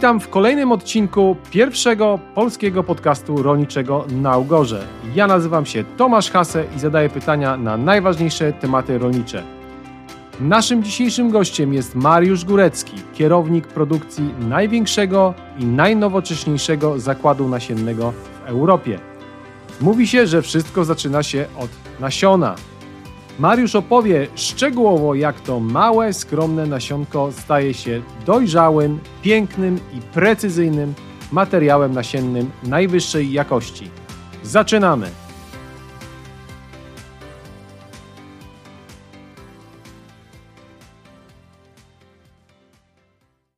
Witam w kolejnym odcinku pierwszego polskiego podcastu rolniczego na Ugorze. Ja nazywam się Tomasz Hase i zadaję pytania na najważniejsze tematy rolnicze. Naszym dzisiejszym gościem jest Mariusz Górecki, kierownik produkcji największego i najnowocześniejszego zakładu nasiennego w Europie. Mówi się, że wszystko zaczyna się od nasiona. Mariusz opowie szczegółowo, jak to małe, skromne nasionko staje się dojrzałym, pięknym i precyzyjnym materiałem nasiennym najwyższej jakości. Zaczynamy!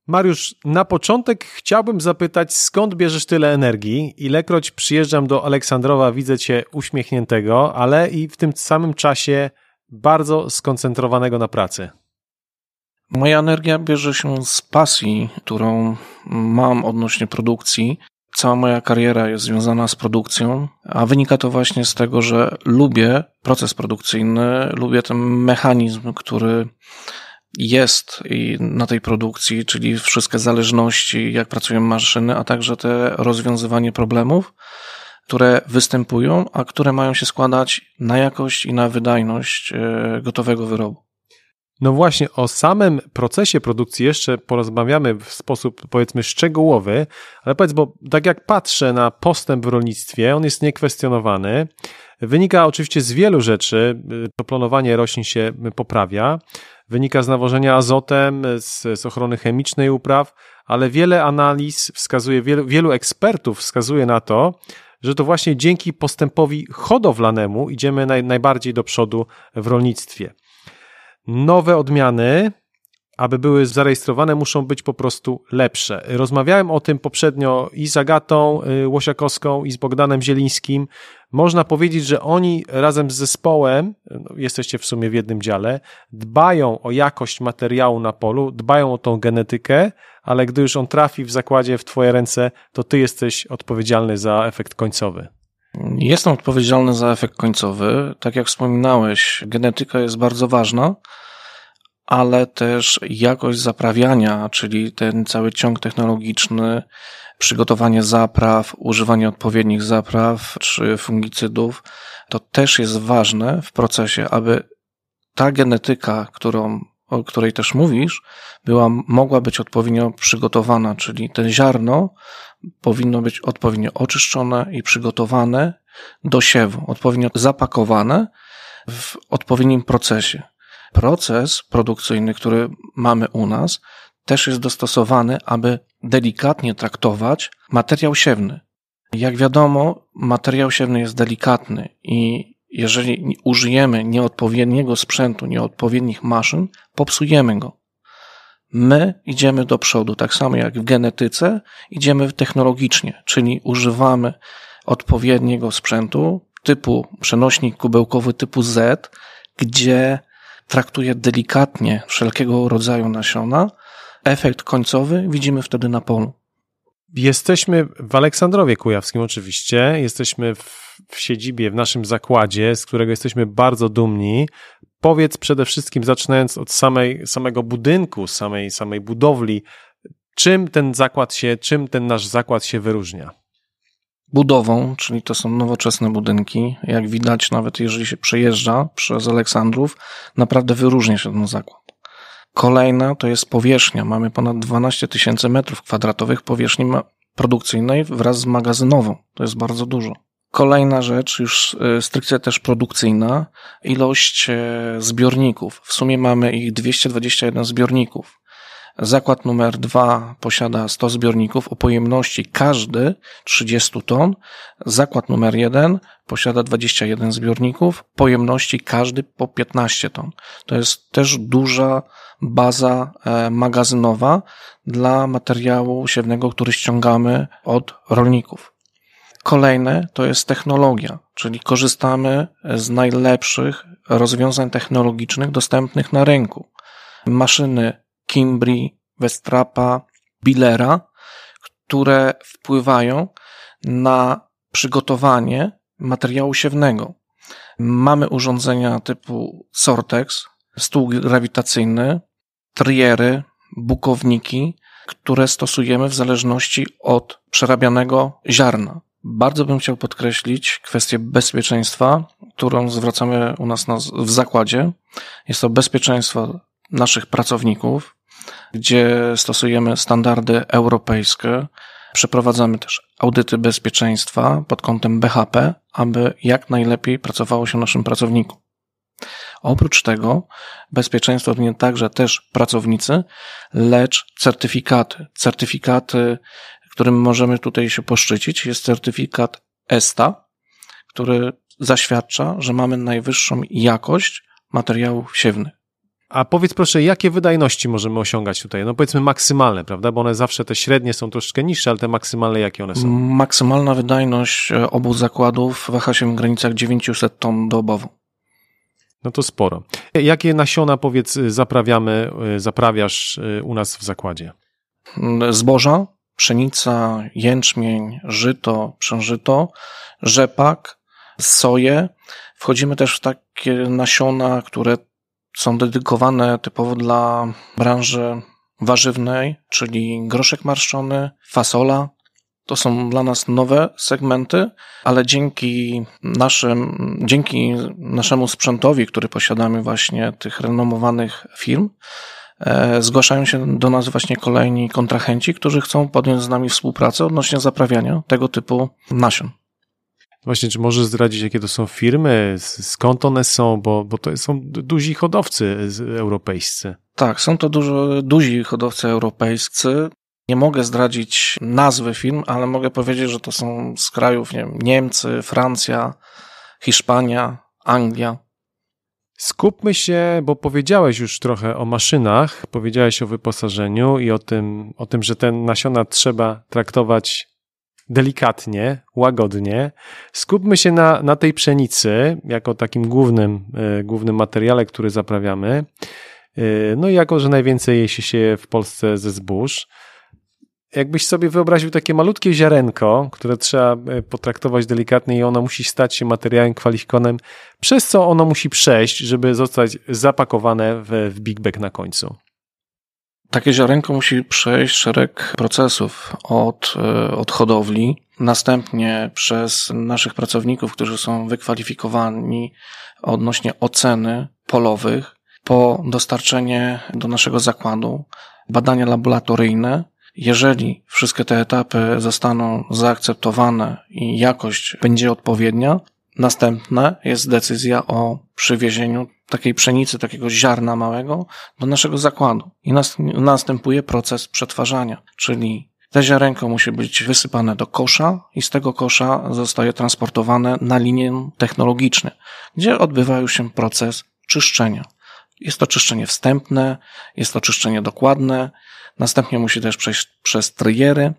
Mariusz, na początek chciałbym zapytać, skąd bierzesz tyle energii? Ilekroć przyjeżdżam do Aleksandrowa, widzę cię uśmiechniętego, ale i w tym samym czasie bardzo skoncentrowanego na pracy? Moja energia bierze się z pasji, którą mam odnośnie produkcji. Cała moja kariera jest związana z produkcją, a wynika to właśnie z tego, że lubię proces produkcyjny, lubię ten mechanizm, który jest na tej produkcji, czyli wszystkie zależności, jak pracują maszyny, a także te rozwiązywanie problemów które występują, a które mają się składać na jakość i na wydajność e, gotowego wyrobu. No właśnie, o samym procesie produkcji jeszcze porozmawiamy w sposób powiedzmy szczegółowy, ale powiedz, bo tak jak patrzę na postęp w rolnictwie, on jest niekwestionowany. Wynika oczywiście z wielu rzeczy. To planowanie roślin się poprawia. Wynika z nawożenia azotem, z, z ochrony chemicznej upraw, ale wiele analiz wskazuje, wielu, wielu ekspertów wskazuje na to, że to właśnie dzięki postępowi hodowlanemu idziemy naj, najbardziej do przodu w rolnictwie. Nowe odmiany, aby były zarejestrowane, muszą być po prostu lepsze. Rozmawiałem o tym poprzednio i z Agatą y, Łosiakowską, i z Bogdanem Zielińskim. Można powiedzieć, że oni razem z zespołem, no, jesteście w sumie w jednym dziale, dbają o jakość materiału na polu, dbają o tą genetykę, ale gdy już on trafi w zakładzie w Twoje ręce, to Ty jesteś odpowiedzialny za efekt końcowy. Jestem odpowiedzialny za efekt końcowy. Tak jak wspominałeś, genetyka jest bardzo ważna, ale też jakość zaprawiania, czyli ten cały ciąg technologiczny, przygotowanie zapraw, używanie odpowiednich zapraw czy fungicydów, to też jest ważne w procesie, aby ta genetyka, którą o której też mówisz, była, mogła być odpowiednio przygotowana, czyli ten ziarno powinno być odpowiednio oczyszczone i przygotowane do siewu, odpowiednio zapakowane w odpowiednim procesie. Proces produkcyjny, który mamy u nas, też jest dostosowany, aby delikatnie traktować materiał siewny. Jak wiadomo, materiał siewny jest delikatny i jeżeli użyjemy nieodpowiedniego sprzętu, nieodpowiednich maszyn, popsujemy go. My idziemy do przodu, tak samo jak w genetyce, idziemy technologicznie, czyli używamy odpowiedniego sprzętu typu przenośnik kubełkowy typu Z, gdzie traktuje delikatnie wszelkiego rodzaju nasiona. Efekt końcowy widzimy wtedy na polu. Jesteśmy w Aleksandrowie Kujawskim oczywiście, jesteśmy w, w siedzibie, w naszym zakładzie, z którego jesteśmy bardzo dumni. Powiedz przede wszystkim, zaczynając od samej, samego budynku, samej, samej budowli, czym ten zakład się, czym ten nasz zakład się wyróżnia? Budową, czyli to są nowoczesne budynki. Jak widać, nawet jeżeli się przejeżdża przez Aleksandrów, naprawdę wyróżnia się ten zakład. Kolejna to jest powierzchnia. Mamy ponad 12 tysięcy metrów kwadratowych powierzchni produkcyjnej wraz z magazynową. To jest bardzo dużo. Kolejna rzecz, już e, stricte też produkcyjna, ilość e, zbiorników. W sumie mamy ich 221 zbiorników. Zakład numer dwa posiada 100 zbiorników o pojemności każdy 30 ton. Zakład numer jeden posiada 21 zbiorników, pojemności każdy po 15 ton. To jest też duża baza e, magazynowa dla materiału siewnego, który ściągamy od rolników. Kolejne to jest technologia, czyli korzystamy z najlepszych rozwiązań technologicznych dostępnych na rynku. Maszyny Kimbri, Westrapa, Billera, które wpływają na przygotowanie materiału siewnego. Mamy urządzenia typu Sortex, stół grawitacyjny, triery, bukowniki, które stosujemy w zależności od przerabianego ziarna. Bardzo bym chciał podkreślić kwestię bezpieczeństwa, którą zwracamy u nas w zakładzie. Jest to bezpieczeństwo naszych pracowników, gdzie stosujemy standardy europejskie. Przeprowadzamy też audyty bezpieczeństwa pod kątem BHP, aby jak najlepiej pracowało się naszym pracownikom. Oprócz tego bezpieczeństwo to nie także też pracownicy, lecz certyfikaty. Certyfikaty, którym możemy tutaj się poszczycić, jest certyfikat ESTA, który zaświadcza, że mamy najwyższą jakość materiałów siewnych. A powiedz proszę, jakie wydajności możemy osiągać tutaj? No powiedzmy maksymalne, prawda? Bo one zawsze te średnie są troszeczkę niższe, ale te maksymalne jakie one są? Maksymalna wydajność e, obu zakładów waha się w granicach 900 ton dobowo. No to sporo. Jakie nasiona, powiedz, zaprawiamy, e, zaprawiasz e, u nas w zakładzie? Mm, zboża, pszenica, jęczmień, żyto, przężyto, rzepak, soję. Wchodzimy też w takie nasiona, które są dedykowane typowo dla branży warzywnej, czyli groszek marszczony, fasola. To są dla nas nowe segmenty, ale dzięki naszym, dzięki naszemu sprzętowi, który posiadamy właśnie tych renomowanych firm, e, zgłaszają się do nas właśnie kolejni kontrahenci, którzy chcą podjąć z nami współpracę odnośnie zaprawiania tego typu nasion. Właśnie, czy możesz zdradzić, jakie to są firmy, skąd one są, bo, bo to są duzi hodowcy europejscy. Tak, są to dużo, duzi hodowcy europejscy. Nie mogę zdradzić nazwy firm, ale mogę powiedzieć, że to są z krajów nie wiem, Niemcy, Francja, Hiszpania, Anglia. Skupmy się, bo powiedziałeś już trochę o maszynach, powiedziałeś o wyposażeniu i o tym, o tym, że ten nasiona trzeba traktować delikatnie, łagodnie. Skupmy się na, na tej pszenicy jako takim głównym, e, głównym materiale, który zaprawiamy. E, no i jako, że najwięcej je się w Polsce ze zbóż, jakbyś sobie wyobraził takie malutkie ziarenko, które trzeba e, potraktować delikatnie i ono musi stać się materiałem kwalifikowanym, przez co ono musi przejść, żeby zostać zapakowane w, w big bag na końcu. Takie ziarenko musi przejść szereg procesów od, e, od hodowli, następnie przez naszych pracowników, którzy są wykwalifikowani odnośnie oceny polowych, po dostarczenie do naszego zakładu badania laboratoryjne. Jeżeli wszystkie te etapy zostaną zaakceptowane i jakość będzie odpowiednia, następna jest decyzja o przywiezieniu takiej pszenicy, takiego ziarna małego do naszego zakładu. I następuje proces przetwarzania, czyli te ziarenko musi być wysypane do kosza i z tego kosza zostaje transportowane na linię technologiczną, gdzie odbywa się proces czyszczenia. Jest to czyszczenie wstępne, jest to czyszczenie dokładne, następnie musi też przejść przez tryjery.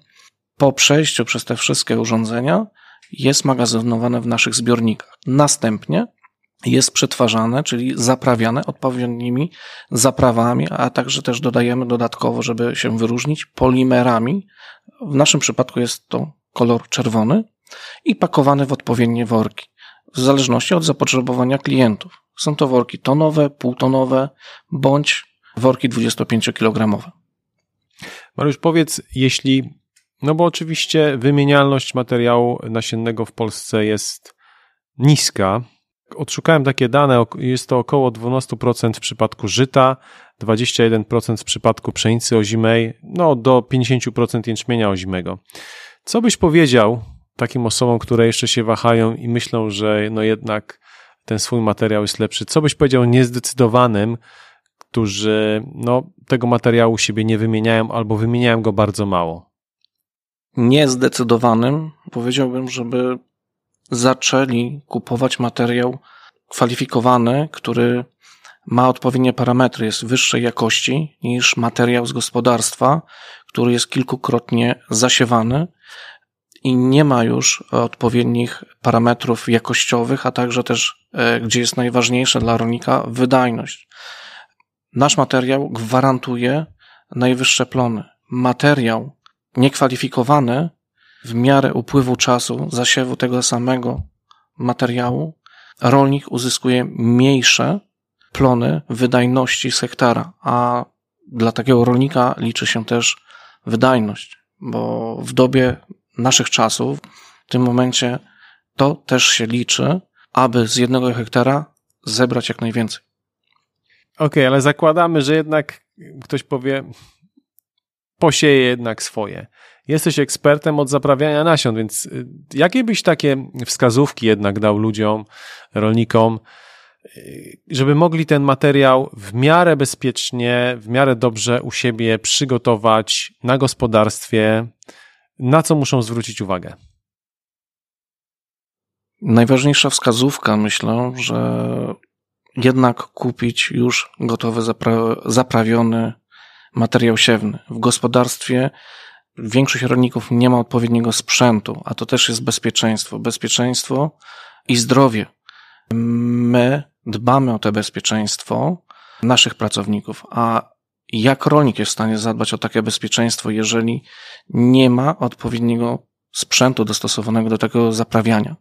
Po przejściu przez te wszystkie urządzenia jest magazynowane w naszych zbiornikach. Następnie jest przetwarzane, czyli zaprawiane odpowiednimi zaprawami, a także też dodajemy dodatkowo, żeby się wyróżnić, polimerami. W naszym przypadku jest to kolor czerwony i pakowany w odpowiednie worki, w zależności od zapotrzebowania klientów. Są to worki tonowe, półtonowe bądź worki 25-kilogramowe. Mariusz, powiedz, jeśli, no bo oczywiście wymienialność materiału nasiennego w Polsce jest niska, odszukałem takie dane, jest to około 12% w przypadku żyta, 21% w przypadku pszenicy ozimej, no do 50% jęczmienia ozimego. Co byś powiedział takim osobom, które jeszcze się wahają i myślą, że no jednak ten swój materiał jest lepszy? Co byś powiedział niezdecydowanym, którzy no, tego materiału siebie nie wymieniają albo wymieniają go bardzo mało? Niezdecydowanym powiedziałbym, żeby zaczęli kupować materiał kwalifikowany, który ma odpowiednie parametry, jest wyższej jakości niż materiał z gospodarstwa, który jest kilkukrotnie zasiewany i nie ma już odpowiednich parametrów jakościowych, a także też, e, gdzie jest najważniejsze dla rolnika, wydajność. Nasz materiał gwarantuje najwyższe plony. Materiał niekwalifikowany w miarę upływu czasu zasiewu tego samego materiału rolnik uzyskuje mniejsze plony wydajności z hektara, a dla takiego rolnika liczy się też wydajność, bo w dobie naszych czasów, w tym momencie to też się liczy, aby z jednego hektara zebrać jak najwięcej. Okej, okay, ale zakładamy, że jednak ktoś powie, posieje jednak swoje. Jesteś ekspertem od zaprawiania nasion, więc y, jakie byś takie wskazówki jednak dał ludziom, rolnikom, y, żeby mogli ten materiał w miarę bezpiecznie, w miarę dobrze u siebie przygotować na gospodarstwie, na co muszą zwrócić uwagę? Najważniejsza wskazówka, myślę, że jednak kupić już gotowy, zapra zaprawiony materiał siewny. W gospodarstwie większość rolników nie ma odpowiedniego sprzętu, a to też jest bezpieczeństwo. Bezpieczeństwo i zdrowie. My dbamy o to bezpieczeństwo naszych pracowników, a jak rolnik jest w stanie zadbać o takie bezpieczeństwo, jeżeli nie ma odpowiedniego sprzętu dostosowanego do tego zaprawiania?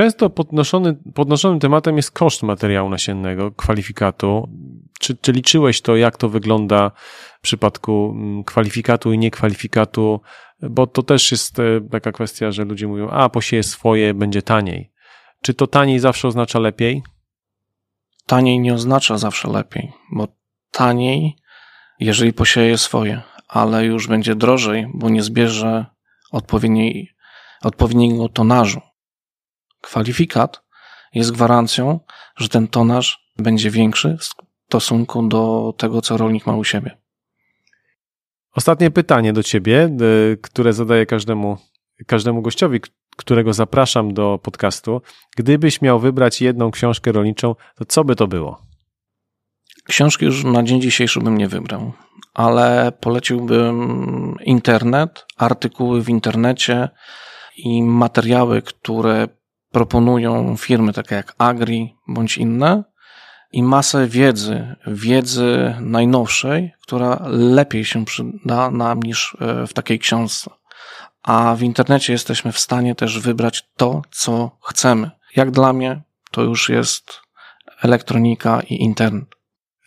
Często podnoszony, podnoszonym tematem jest koszt materiału nasiennego, kwalifikatu. Czy, czy liczyłeś to, jak to wygląda w przypadku mm, kwalifikatu i niekwalifikatu? Bo to też jest e, taka kwestia, że ludzie mówią, a posieje swoje, będzie taniej. Czy to taniej zawsze oznacza lepiej? Taniej nie oznacza zawsze lepiej, bo taniej, jeżeli posieje swoje, ale już będzie drożej, bo nie zbierze odpowiedniej, odpowiedniego tonażu kwalifikat jest gwarancją, że ten tonaż będzie większy w stosunku do tego, co rolnik ma u siebie. Ostatnie pytanie do ciebie, y, które zadaję każdemu, każdemu gościowi, którego zapraszam do podcastu. Gdybyś miał wybrać jedną książkę rolniczą, to co by to było? Książki już na dzień dzisiejszy bym nie wybrał, ale poleciłbym internet, artykuły w internecie i materiały, które proponują firmy takie jak Agri bądź inne i masę wiedzy, wiedzy najnowszej, która lepiej się przyda nam niż e, w takiej książce. A w internecie jesteśmy w stanie też wybrać to, co chcemy. Jak dla mnie, to już jest elektronika i internet.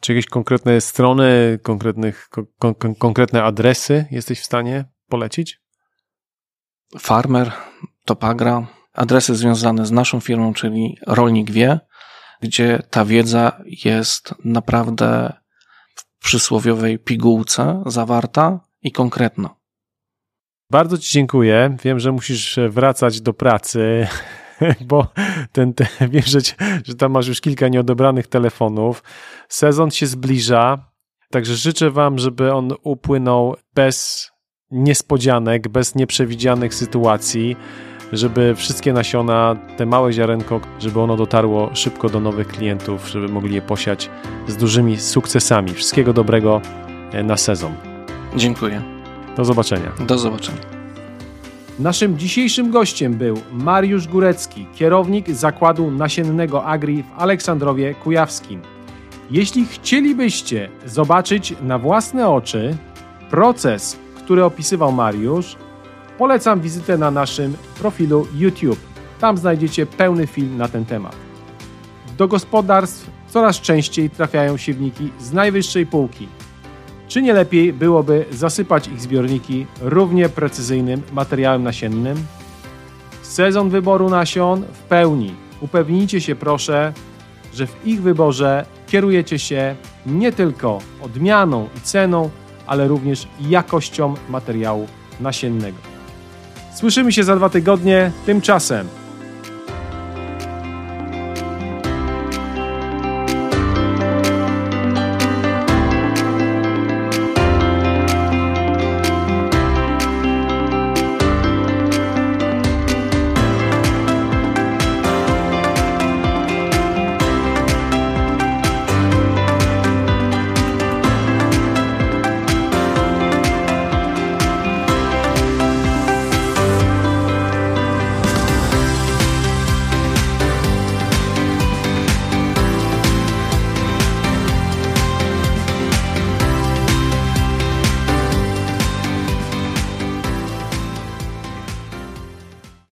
Czy jakieś konkretne strony, konkretnych, kon, konkretne adresy jesteś w stanie polecić? Farmer, Topagra, adresy związane z naszą firmą, czyli Rolnik Wie, gdzie ta wiedza jest naprawdę w przysłowiowej pigułce zawarta i konkretna. Bardzo Ci dziękuję. Wiem, że musisz wracać do pracy, bo ten, ten, wiem, że, że tam masz już kilka nieodebranych telefonów. Sezon się zbliża, także życzę Wam, żeby on upłynął bez niespodzianek, bez nieprzewidzianych sytuacji żeby wszystkie nasiona, te małe ziarenko, żeby ono dotarło szybko do nowych klientów, żeby mogli je posiać z dużymi sukcesami. Wszystkiego dobrego e, na sezon. Dziękuję. Do zobaczenia. Do zobaczenia. Naszym dzisiejszym gościem był Mariusz Górecki, kierownik zakładu nasiennego Agri w Aleksandrowie Kujawskim. Jeśli chcielibyście zobaczyć na własne oczy proces, który opisywał Mariusz, Polecam wizytę na naszym profilu YouTube. Tam znajdziecie pełny film na ten temat. Do gospodarstw coraz częściej trafiają siewniki z najwyższej półki. Czy nie lepiej byłoby zasypać ich zbiorniki równie precyzyjnym materiałem nasiennym? Sezon wyboru nasion w pełni. Upewnijcie się proszę, że w ich wyborze kierujecie się nie tylko odmianą i ceną, ale również jakością materiału nasiennego. Słyszymy się za dwa tygodnie. Tymczasem